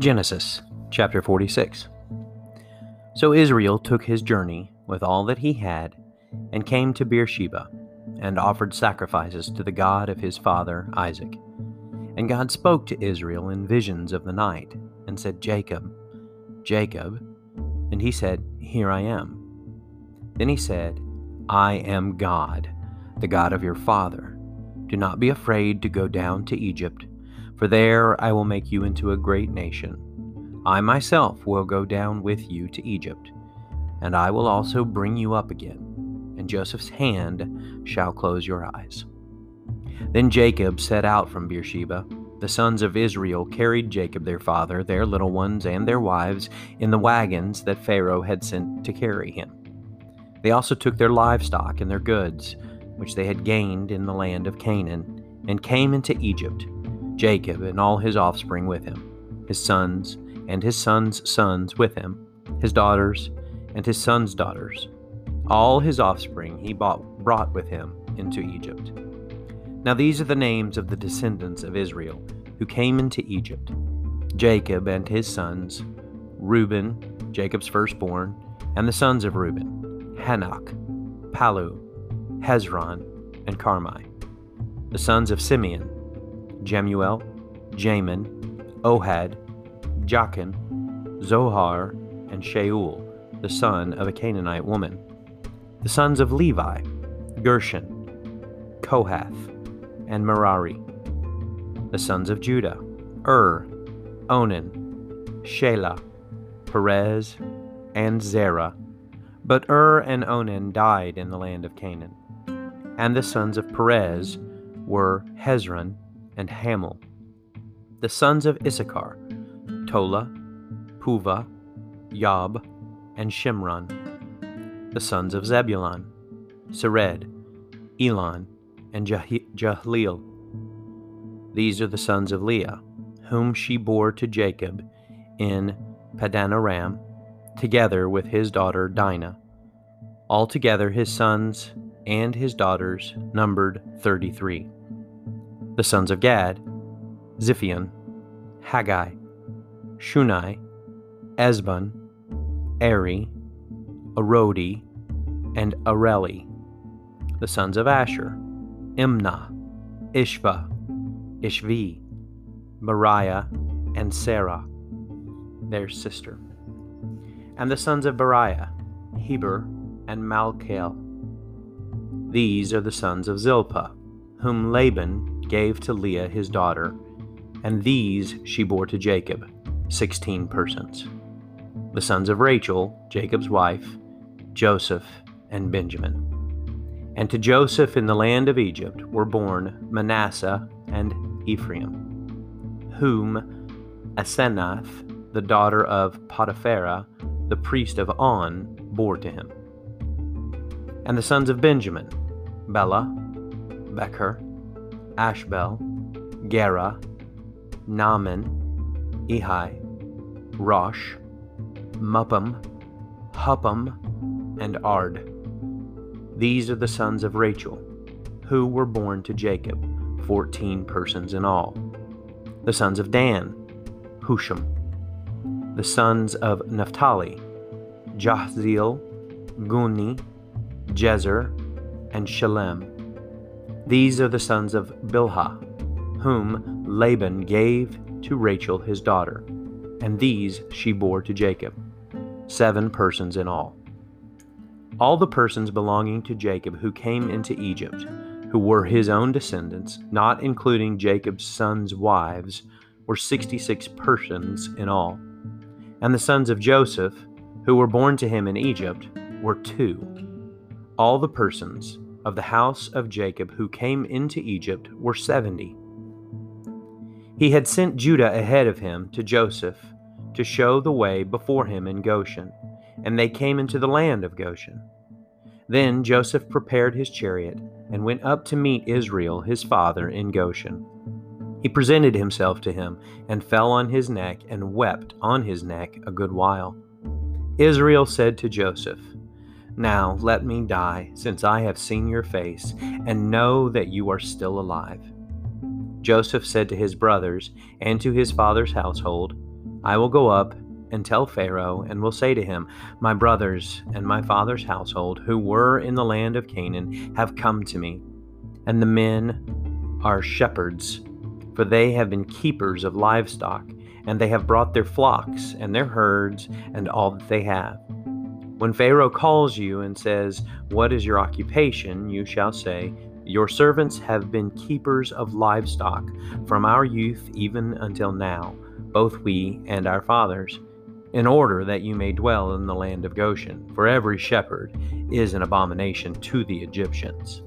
Genesis chapter 46. So Israel took his journey with all that he had and came to Beersheba and offered sacrifices to the God of his father Isaac. And God spoke to Israel in visions of the night and said, Jacob, Jacob. And he said, Here I am. Then he said, I am God, the God of your father. Do not be afraid to go down to Egypt for there I will make you into a great nation. I myself will go down with you to Egypt, and I will also bring you up again, and Joseph's hand shall close your eyes. Then Jacob set out from Beersheba. The sons of Israel carried Jacob their father, their little ones, and their wives in the wagons that Pharaoh had sent to carry him. They also took their livestock and their goods, which they had gained in the land of Canaan, and came into Egypt Jacob and all his offspring with him, his sons and his sons' sons with him, his daughters and his sons' daughters. All his offspring he bought, brought with him into Egypt. Now these are the names of the descendants of Israel who came into Egypt Jacob and his sons, Reuben, Jacob's firstborn, and the sons of Reuben, Hanoch, Pallu, Hezron, and Carmi. The sons of Simeon, Jemuel, Jamin, Ohad, Jachin, Zohar, and Shaul, the son of a Canaanite woman. The sons of Levi, Gershon, Kohath, and Merari. The sons of Judah, Ur, Onan, Shelah, Perez, and Zerah. But Ur and Onan died in the land of Canaan. And the sons of Perez were Hezron and Hamul. The sons of Issachar, Tola, Puvah, Yob, and Shimron. The sons of Zebulun, Sered, Elon, and Jahleel. These are the sons of Leah, whom she bore to Jacob in Paddan-aram, together with his daughter Dinah. Altogether his sons and his daughters numbered thirty three. The sons of Gad, Ziphion, Haggi, Shuni, Ezbon, Eri, Arodi, and Areli. The sons of Asher, Imnah, Ishvah, Ishvi, Beriah, and Serah, their sister. And the sons of Beriah, Heber, and Malchiel. These are the sons of Zilpah, whom Laban gave to Leah his daughter, and these she bore to Jacob, sixteen persons. The sons of Rachel, Jacob's wife, Joseph and Benjamin. And to Joseph in the land of Egypt were born Manasseh and Ephraim, whom Asenath, the daughter of Potiphera, the priest of On, bore to him. And the sons of Benjamin, Bela, Becher, Ashbel, Gera, Naaman, Ehi, Rosh, Muppim, Huppim, and Ard. These are the sons of Rachel, who were born to Jacob, fourteen persons in all. The sons of Dan, Hushim. The sons of Naphtali, Jahzeel, Guni, Jezer, and Shillem. These are the sons of Bilhah, whom Laban gave to Rachel his daughter, and these she bore to Jacob, seven persons in all. All the persons belonging to Jacob who came into Egypt, who were his own descendants, not including Jacob's sons' wives, were sixty six persons in all. And the sons of Joseph, who were born to him in Egypt, were two. All the persons of the house of Jacob who came into Egypt were seventy. He had sent Judah ahead of him to Joseph to show the way before him in Goshen, and they came into the land of Goshen. Then Joseph prepared his chariot and went up to meet Israel his father in Goshen. He presented himself to him and fell on his neck and wept on his neck a good while. Israel said to Joseph, now let me die, since I have seen your face, and know that you are still alive. Joseph said to his brothers and to his father's household, I will go up and tell Pharaoh, and will say to him, My brothers and my father's household, who were in the land of Canaan, have come to me, and the men are shepherds, for they have been keepers of livestock, and they have brought their flocks and their herds and all that they have. When Pharaoh calls you and says, What is your occupation? you shall say, Your servants have been keepers of livestock from our youth even until now, both we and our fathers in order that you may dwell in the land of Goshen, for every shepherd is an abomination to the Egyptians.